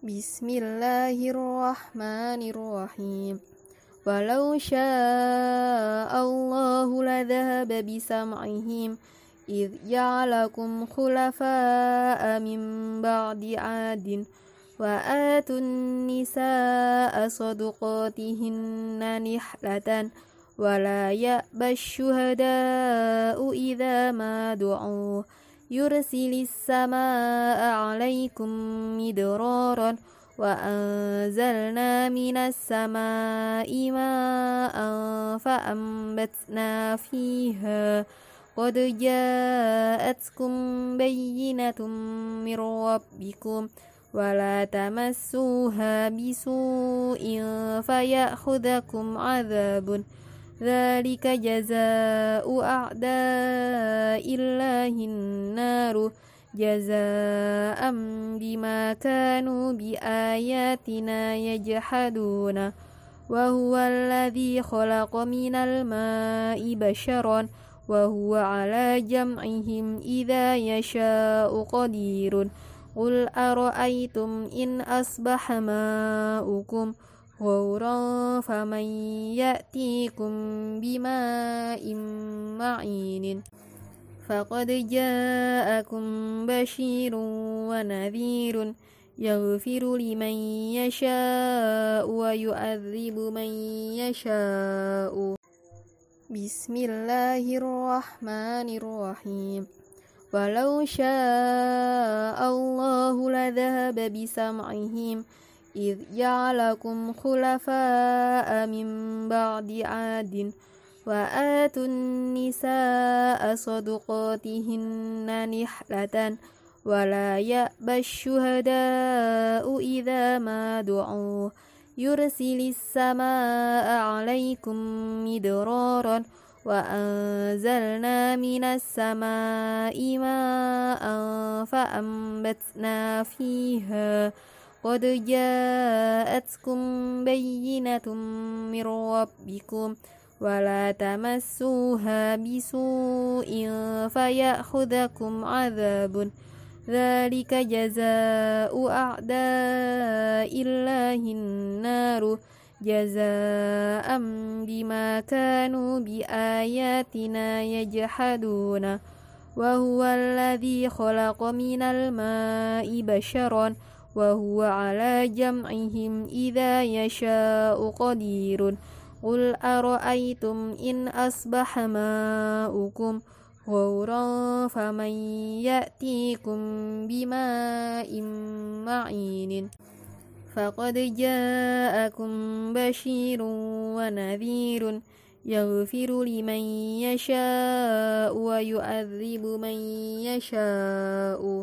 بسم الله الرحمن الرحيم ولو شاء الله لذهب بسمعهم إذ جعلكم خلفاء من بعد عاد وآتوا النساء صدقاتهن نحلة ولا يأبى الشهداء إذا ما دعوا يرسل السماء عليكم مدرارا وأنزلنا من السماء ماء فأنبتنا فيها قد جاءتكم بينة من ربكم ولا تمسوها بسوء فيأخذكم عذاب ذلك جزاء أعداء الله النار. جزاء بما كانوا بآياتنا يجحدون. وهو الذي خلق من الماء بشرا. وهو على جمعهم إذا يشاء قدير. قل أرأيتم إن أصبح ماؤكم؟ غورا فمن يأتيكم بماء معين فقد جاءكم بشير ونذير يغفر لمن يشاء ويعذب من يشاء. بسم الله الرحمن الرحيم. ولو شاء الله لذهب بسمعهم إذ جعلكم خلفاء من بعد عاد وآتوا النساء صدقاتهن نحلة ولا يأبى الشهداء إذا ما دعوا يرسل السماء عليكم مدرارا وأنزلنا من السماء ماء فأنبتنا فيها قد جاءتكم بينة من ربكم ولا تمسوها بسوء فيأخذكم عذاب ذلك جزاء أعداء الله النار جزاء بما كانوا بآياتنا يجحدون وهو الذي خلق من الماء بشرا وهو على جمعهم إذا يشاء قدير. قل أرأيتم إن أصبح ماؤكم غورا فمن يأتيكم بماء معين. فقد جاءكم بشير ونذير يغفر لمن يشاء ويعذب من يشاء.